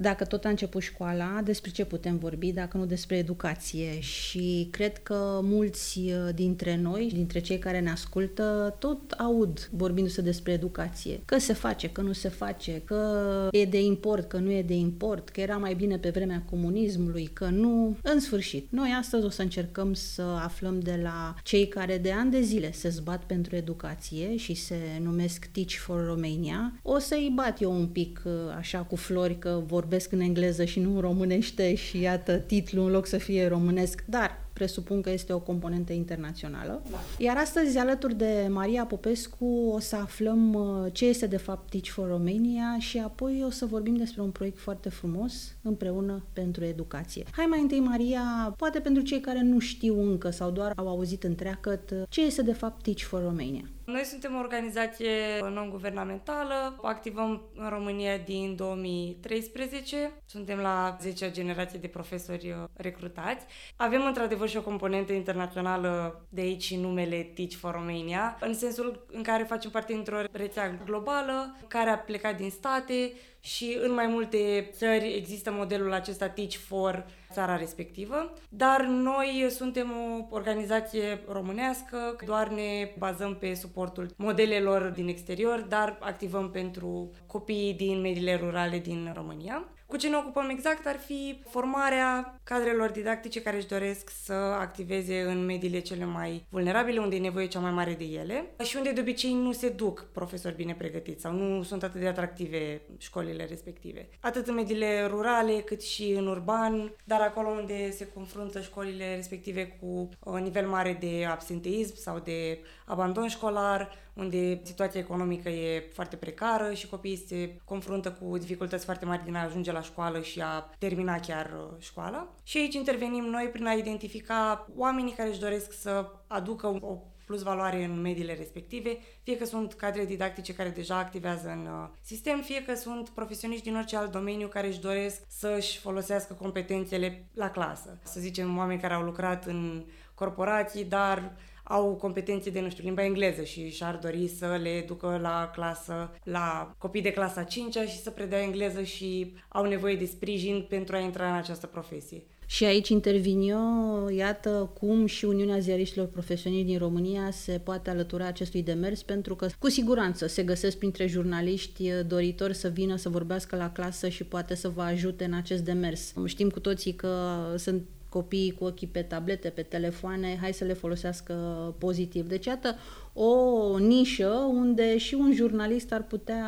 Dacă tot a început școala, despre ce putem vorbi dacă nu despre educație? Și cred că mulți uh, dintre noi, dintre cei care ne ascultă, tot aud vorbindu-se despre educație. Că se face, că nu se face, că e de import, că nu e de import, că era mai bine pe vremea comunismului, că nu. În sfârșit, noi astăzi o să încercăm să aflăm de la cei care de ani de zile se zbat pentru educație și se numesc Teach for Romania. O să-i bat eu un pic uh, așa cu flori că vorbesc în engleză și nu în românește și iată titlul în loc să fie românesc, dar presupun că este o componentă internațională. Da. Iar astăzi, alături de Maria Popescu, o să aflăm uh, ce este de fapt Teach for Romania și apoi o să vorbim despre un proiect foarte frumos împreună pentru educație. Hai mai întâi, Maria, poate pentru cei care nu știu încă sau doar au auzit întreagăt, ce este de fapt Teach for Romania? Noi suntem o organizație non-guvernamentală, activăm în România din 2013, suntem la 10 generație de profesori uh, recrutați. Avem într-adevăr și o componentă internațională de aici numele Teach for Romania, în sensul în care facem parte dintr-o rețea globală care a plecat din state și în mai multe țări există modelul acesta Teach for țara respectivă, dar noi suntem o organizație românească, doar ne bazăm pe suportul modelelor din exterior, dar activăm pentru copiii din mediile rurale din România. Cu ce ne ocupăm exact ar fi formarea cadrelor didactice care își doresc să activeze în mediile cele mai vulnerabile, unde e nevoie cea mai mare de ele și unde de obicei nu se duc profesori bine pregătiți sau nu sunt atât de atractive școlile respective. Atât în mediile rurale cât și în urban, dar acolo unde se confruntă școlile respective cu un nivel mare de absenteism sau de abandon școlar, unde situația economică e foarte precară și copiii se confruntă cu dificultăți foarte mari din a ajunge la școală și a termina chiar uh, școala. Și aici intervenim noi prin a identifica oamenii care își doresc să aducă o plus valoare în mediile respective, fie că sunt cadre didactice care deja activează în uh, sistem, fie că sunt profesioniști din orice alt domeniu care își doresc să-și folosească competențele la clasă. Să zicem, oameni care au lucrat în corporații, dar au competențe de, nu știu, limba engleză și și-ar dori să le ducă la clasă, la copii de clasa 5 și să predea engleză și au nevoie de sprijin pentru a intra în această profesie. Și aici intervin eu, iată cum și Uniunea Ziariștilor Profesioniști din România se poate alătura acestui demers, pentru că cu siguranță se găsesc printre jurnaliști doritori să vină să vorbească la clasă și poate să vă ajute în acest demers. Știm cu toții că sunt copiii cu ochii pe tablete, pe telefoane, hai să le folosească pozitiv. Deci, iată, o nișă unde și un jurnalist ar putea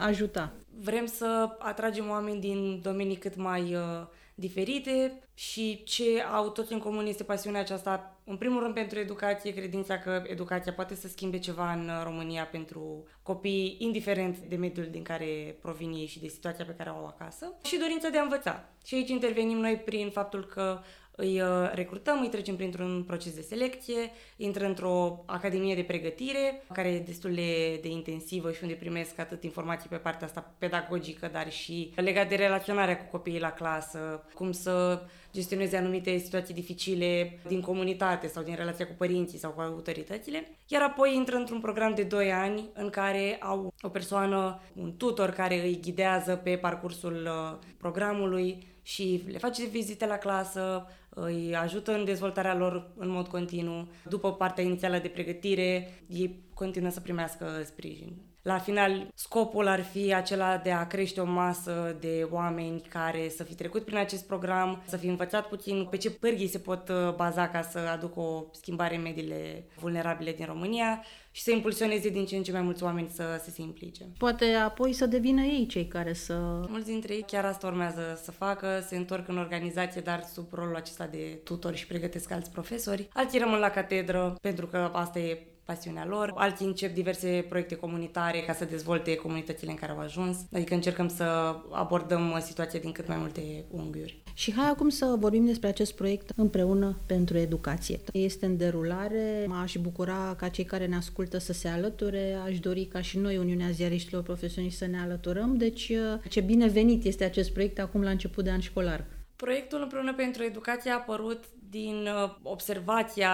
ajuta. Vrem să atragem oameni din domenii cât mai uh, diferite și ce au toți în comun este pasiunea aceasta, în primul rând pentru educație, credința că educația poate să schimbe ceva în România pentru copii, indiferent de mediul din care provin ei și de situația pe care o au acasă, și dorința de a învăța. Și aici intervenim noi prin faptul că îi uh, recrutăm, îi trecem printr-un proces de selecție, intră într-o academie de pregătire, care e destul de, de intensivă și unde primesc atât informații pe partea asta pedagogică, dar și legat de relaționarea cu copiii la clasă, cum să gestioneze anumite situații dificile din comunitate sau din relația cu părinții sau cu autoritățile. Iar apoi intră într-un program de 2 ani în care au o persoană, un tutor care îi ghidează pe parcursul uh, programului și le face vizite la clasă, îi ajută în dezvoltarea lor în mod continuu. După partea inițială de pregătire, ei continuă să primească sprijin. La final, scopul ar fi acela de a crește o masă de oameni care să fi trecut prin acest program, să fi învățat puțin pe ce pârghii se pot uh, baza ca să aducă o schimbare în mediile vulnerabile din România și să impulsioneze din ce în ce mai mulți oameni să, să se implice. Poate apoi să devină ei cei care să... Mulți dintre ei chiar asta urmează să facă, se întorc în organizație, dar sub rolul acesta de tutor și pregătesc alți profesori. Alții rămân la catedră pentru că asta e pasiunea lor. Alții încep diverse proiecte comunitare ca să dezvolte comunitățile în care au ajuns. Adică încercăm să abordăm situația din cât mai multe unghiuri. Și hai acum să vorbim despre acest proiect împreună pentru educație. Este în derulare, m-aș bucura ca cei care ne ascultă să se alăture, aș dori ca și noi, Uniunea Ziariștilor Profesioniști, să ne alăturăm, deci ce binevenit este acest proiect acum la început de an școlar. Proiectul Împreună pentru Educație a apărut din uh, observația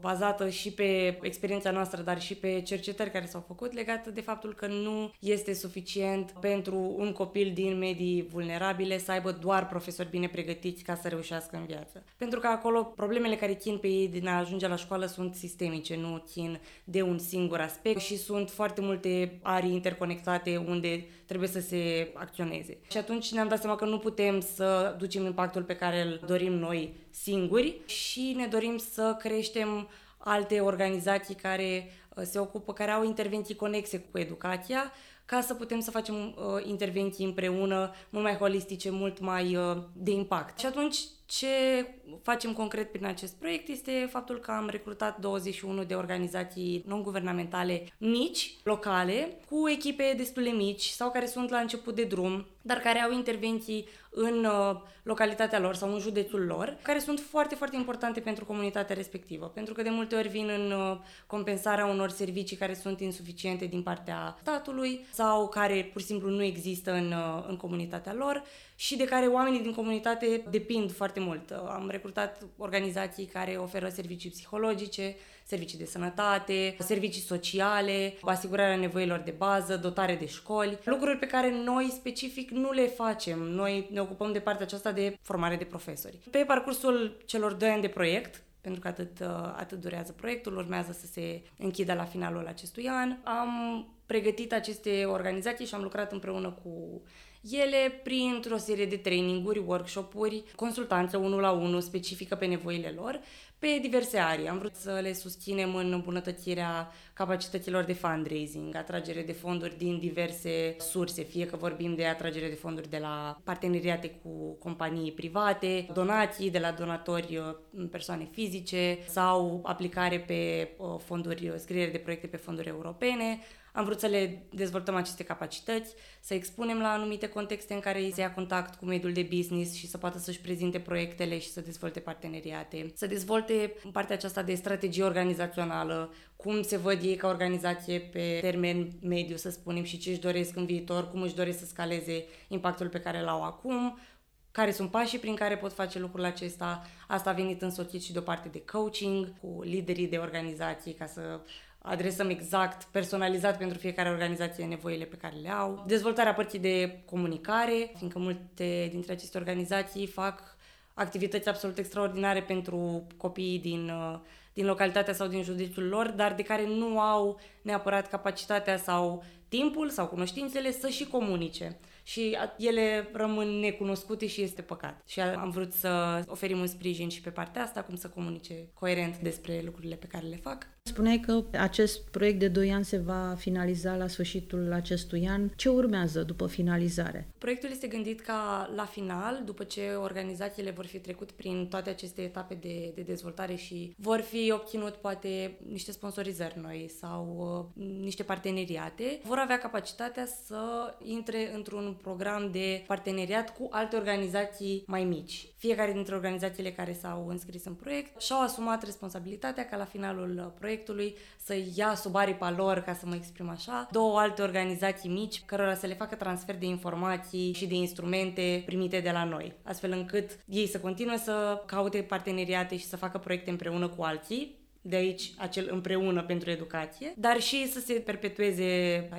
bazată și pe experiența noastră, dar și pe cercetări care s-au făcut legată de faptul că nu este suficient pentru un copil din medii vulnerabile să aibă doar profesori bine pregătiți ca să reușească în viață. Pentru că acolo problemele care țin pe ei din a ajunge la școală sunt sistemice, nu țin de un singur aspect și sunt foarte multe arii interconectate unde trebuie să se acționeze. Și atunci ne-am dat seama că nu putem să ducem impactul pe care îl dorim noi singuri și ne dorim să creștem alte organizații care uh, se ocupă, care au intervenții conexe cu educația, ca să putem să facem uh, intervenții împreună mult mai holistice, mult mai uh, de impact. Și atunci ce facem concret prin acest proiect este faptul că am recrutat 21 de organizații non-guvernamentale mici, locale, cu echipe destul de mici sau care sunt la început de drum, dar care au intervenții în uh, localitatea lor sau în județul lor, care sunt foarte, foarte importante pentru comunitatea respectivă, pentru că de multe ori vin în uh, compensarea unor servicii care sunt insuficiente din partea statului sau care pur și simplu nu există în, uh, în comunitatea lor și de care oamenii din comunitate depind foarte mult. Am recrutat organizații care oferă servicii psihologice, servicii de sănătate, servicii sociale, asigurarea nevoilor de bază, dotare de școli, lucruri pe care noi specific nu le facem. Noi ne ocupăm de partea aceasta de formare de profesori. Pe parcursul celor doi ani de proiect, pentru că atât, atât durează proiectul, urmează să se închidă la finalul acestui an. Am pregătit aceste organizații și am lucrat împreună cu ele printr-o serie de traininguri, workshop-uri, consultanță unul la unul specifică pe nevoile lor, pe diverse arii. Am vrut să le susținem în îmbunătățirea capacităților de fundraising, atragere de fonduri din diverse surse, fie că vorbim de atragere de fonduri de la parteneriate cu companii private, donații de la donatori uh, persoane fizice sau aplicare pe uh, fonduri, scriere de proiecte pe fonduri europene, am vrut să le dezvoltăm aceste capacități, să expunem la anumite contexte în care se ia contact cu mediul de business și să poată să-și prezinte proiectele și să dezvolte parteneriate, să dezvolte partea aceasta de strategie organizațională, cum se văd ei ca organizație pe termen mediu, să spunem, și ce își doresc în viitor, cum își doresc să scaleze impactul pe care l-au acum, care sunt pașii prin care pot face lucrul acesta. Asta a venit însoțit și de o parte de coaching cu liderii de organizații ca să adresăm exact, personalizat pentru fiecare organizație nevoile pe care le au. Dezvoltarea părții de comunicare, fiindcă multe dintre aceste organizații fac activități absolut extraordinare pentru copiii din, uh, din localitatea sau din județul lor, dar de care nu au neapărat capacitatea sau timpul sau cunoștințele să și comunice și ele rămân necunoscute și este păcat. Și am vrut să oferim un sprijin și pe partea asta, cum să comunice coerent despre lucrurile pe care le fac. Spuneai că acest proiect de 2 ani se va finaliza la sfârșitul acestui an. Ce urmează după finalizare? Proiectul este gândit ca la final, după ce organizațiile vor fi trecut prin toate aceste etape de, de dezvoltare și vor fi obținut poate niște sponsorizări noi sau uh, niște parteneriate, vor avea capacitatea să intre într-un program de parteneriat cu alte organizații mai mici. Fiecare dintre organizațiile care s-au înscris în proiect și-au asumat responsabilitatea ca la finalul proiectului să ia sub aripa lor, ca să mă exprim așa, două alte organizații mici cărora să le facă transfer de informații și de instrumente primite de la noi, astfel încât ei să continue să caute parteneriate și să facă proiecte împreună cu alții, de aici acel împreună pentru educație, dar și să se perpetueze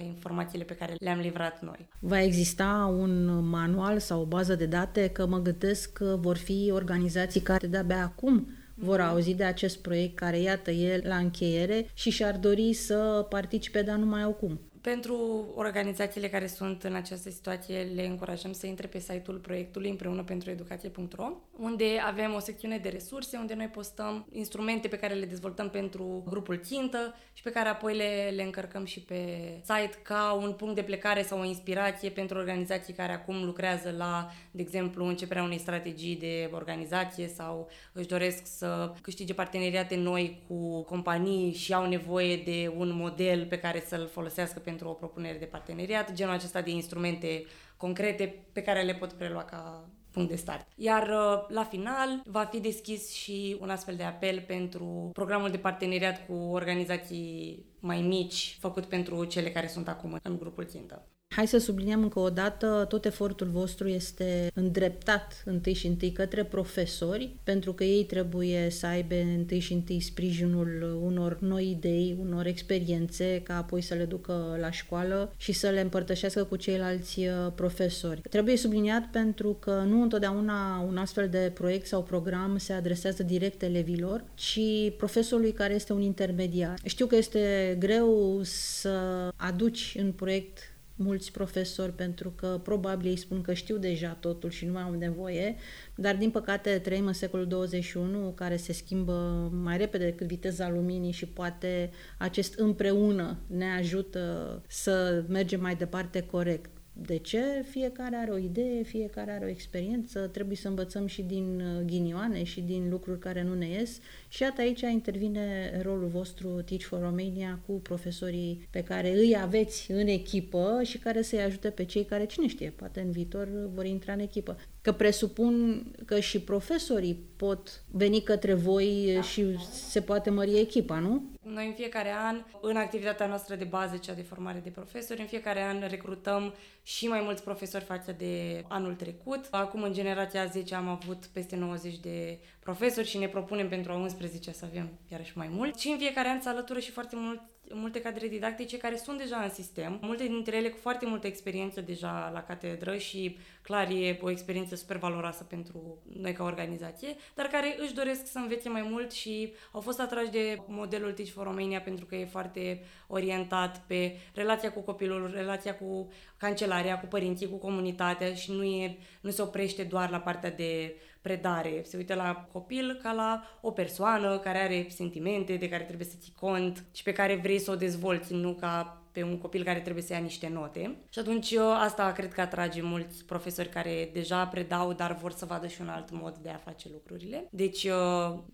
informațiile pe care le-am livrat noi. Va exista un manual sau o bază de date că mă gândesc că vor fi organizații care de-abia acum vor mhm. auzi de acest proiect care, iată, e la încheiere și și-ar dori să participe, dar nu mai au cum. Pentru organizațiile care sunt în această situație, le încurajăm să intre pe site-ul proiectului împreună pentru educație.ro, unde avem o secțiune de resurse, unde noi postăm instrumente pe care le dezvoltăm pentru grupul țintă și pe care apoi le, le încărcăm și pe site ca un punct de plecare sau o inspirație pentru organizații care acum lucrează la, de exemplu, începerea unei strategii de organizație sau își doresc să câștige parteneriate noi cu companii și au nevoie de un model pe care să-l folosească pentru pentru o propunere de parteneriat, genul acesta de instrumente concrete pe care le pot prelua ca punct de start. Iar uh, la final va fi deschis și un astfel de apel pentru programul de parteneriat cu organizații mai mici făcut pentru cele care sunt acum în grupul țintă. Hai să subliniem încă o dată, tot efortul vostru este îndreptat întâi și întâi către profesori, pentru că ei trebuie să aibă întâi și întâi sprijinul unor noi idei, unor experiențe, ca apoi să le ducă la școală și să le împărtășească cu ceilalți uh, profesori. Trebuie subliniat pentru că nu întotdeauna un astfel de proiect sau program se adresează direct elevilor, ci profesorului care este un intermediar. Știu că este greu să aduci în proiect mulți profesori pentru că probabil ei spun că știu deja totul și nu mai au nevoie, dar din păcate trăim în secolul 21 care se schimbă mai repede decât viteza luminii și poate acest împreună ne ajută să mergem mai departe corect. De ce? Fiecare are o idee, fiecare are o experiență, trebuie să învățăm și din uh, ghinioane și din lucruri care nu ne ies și iată aici intervine rolul vostru Teach for Romania cu profesorii pe care îi aveți în echipă și care să-i ajute pe cei care, cine știe, poate în viitor vor intra în echipă. Că presupun că și profesorii pot veni către voi da. și se poate mări echipa, nu? Noi în fiecare an, în activitatea noastră de bază, cea de formare de profesori, în fiecare an recrutăm și mai mulți profesori față de anul trecut. Acum, în generația 10, am avut peste 90 de profesori și ne propunem pentru a 11 să avem iarăși mai mult. Și în fiecare an se alătură și foarte mult multe cadre didactice care sunt deja în sistem, multe dintre ele cu foarte multă experiență deja la catedră și clar e o experiență super valoroasă pentru noi ca organizație, dar care își doresc să învețe mai mult și au fost atrași de modelul Teach for Romania pentru că e foarte orientat pe relația cu copilul, relația cu cancelaria, cu părinții, cu comunitatea și nu, e, nu se oprește doar la partea de predare. Se uită la copil ca la o persoană care are sentimente de care trebuie să ții cont și pe care vrei să o dezvolți, nu ca pe un copil care trebuie să ia niște note. Și atunci asta cred că atrage mulți profesori care deja predau, dar vor să vadă și un alt mod de a face lucrurile. Deci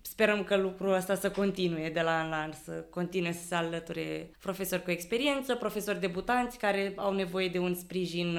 sperăm că lucrul ăsta să continue de la an la an, să continue să se alăture profesori cu experiență, profesori debutanți care au nevoie de un sprijin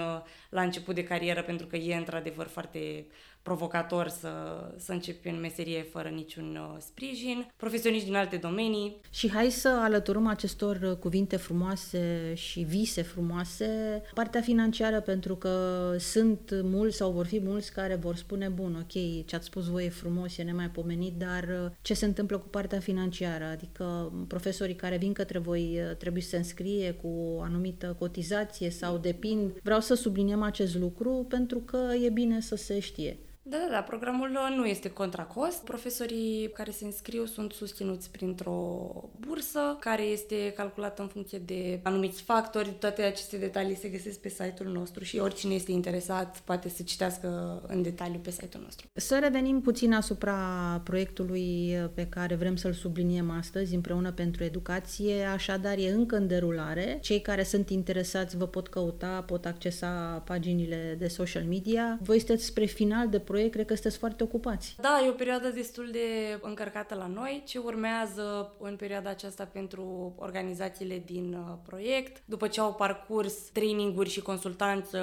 la început de carieră pentru că e într-adevăr foarte provocator să, să începi în meserie fără niciun uh, sprijin, profesioniști din alte domenii. Și hai să alăturăm acestor uh, cuvinte frumoase și vise frumoase partea financiară, pentru că sunt mulți sau vor fi mulți care vor spune, bun, ok, ce ați spus voi e frumos, e nemaipomenit, dar uh, ce se întâmplă cu partea financiară? Adică profesorii care vin către voi trebuie să se înscrie cu o anumită cotizație sau depind. Vreau să subliniem acest lucru pentru că e bine să se știe. Da, da, da, programul nu este contra cost. Profesorii care se înscriu sunt susținuți printr-o bursă care este calculată în funcție de anumiți factori. Toate aceste detalii se găsesc pe site-ul nostru și oricine este interesat poate să citească în detaliu pe site-ul nostru. Să revenim puțin asupra proiectului pe care vrem să-l subliniem astăzi împreună pentru educație. Așadar, e încă în derulare. Cei care sunt interesați vă pot căuta, pot accesa paginile de social media. Voi sunteți spre final de proiect, cred că sunteți foarte ocupați. Da, e o perioadă destul de încărcată la noi. Ce urmează în perioada aceasta pentru organizațiile din uh, proiect, după ce au parcurs traininguri și consultanță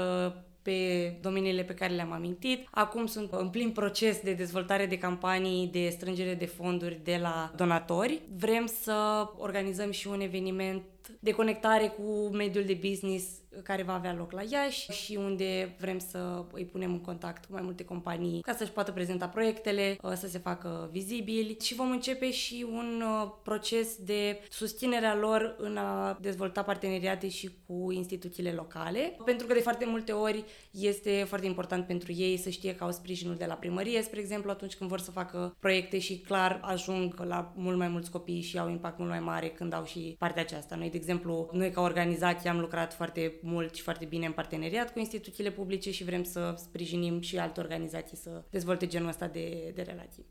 pe domeniile pe care le-am amintit. Acum sunt în plin proces de dezvoltare de campanii de strângere de fonduri de la donatori. Vrem să organizăm și un eveniment de conectare cu mediul de business care va avea loc la Iași și unde vrem să îi punem în contact cu mai multe companii ca să-și poată prezenta proiectele, uh, să se facă vizibili și vom începe și un uh, proces de susținere a lor în a dezvolta parteneriate și cu instituțiile locale, pentru că de foarte multe ori este foarte important pentru ei să știe că au sprijinul de la primărie, spre exemplu, atunci când vor să facă proiecte și clar ajung la mult mai mulți copii și au impact mult mai mare când au și partea aceasta. Noi, de exemplu, noi ca organizație am lucrat foarte mult și foarte bine în parteneriat cu instituțiile publice și vrem să sprijinim și alte organizații să dezvolte genul ăsta de, de relații.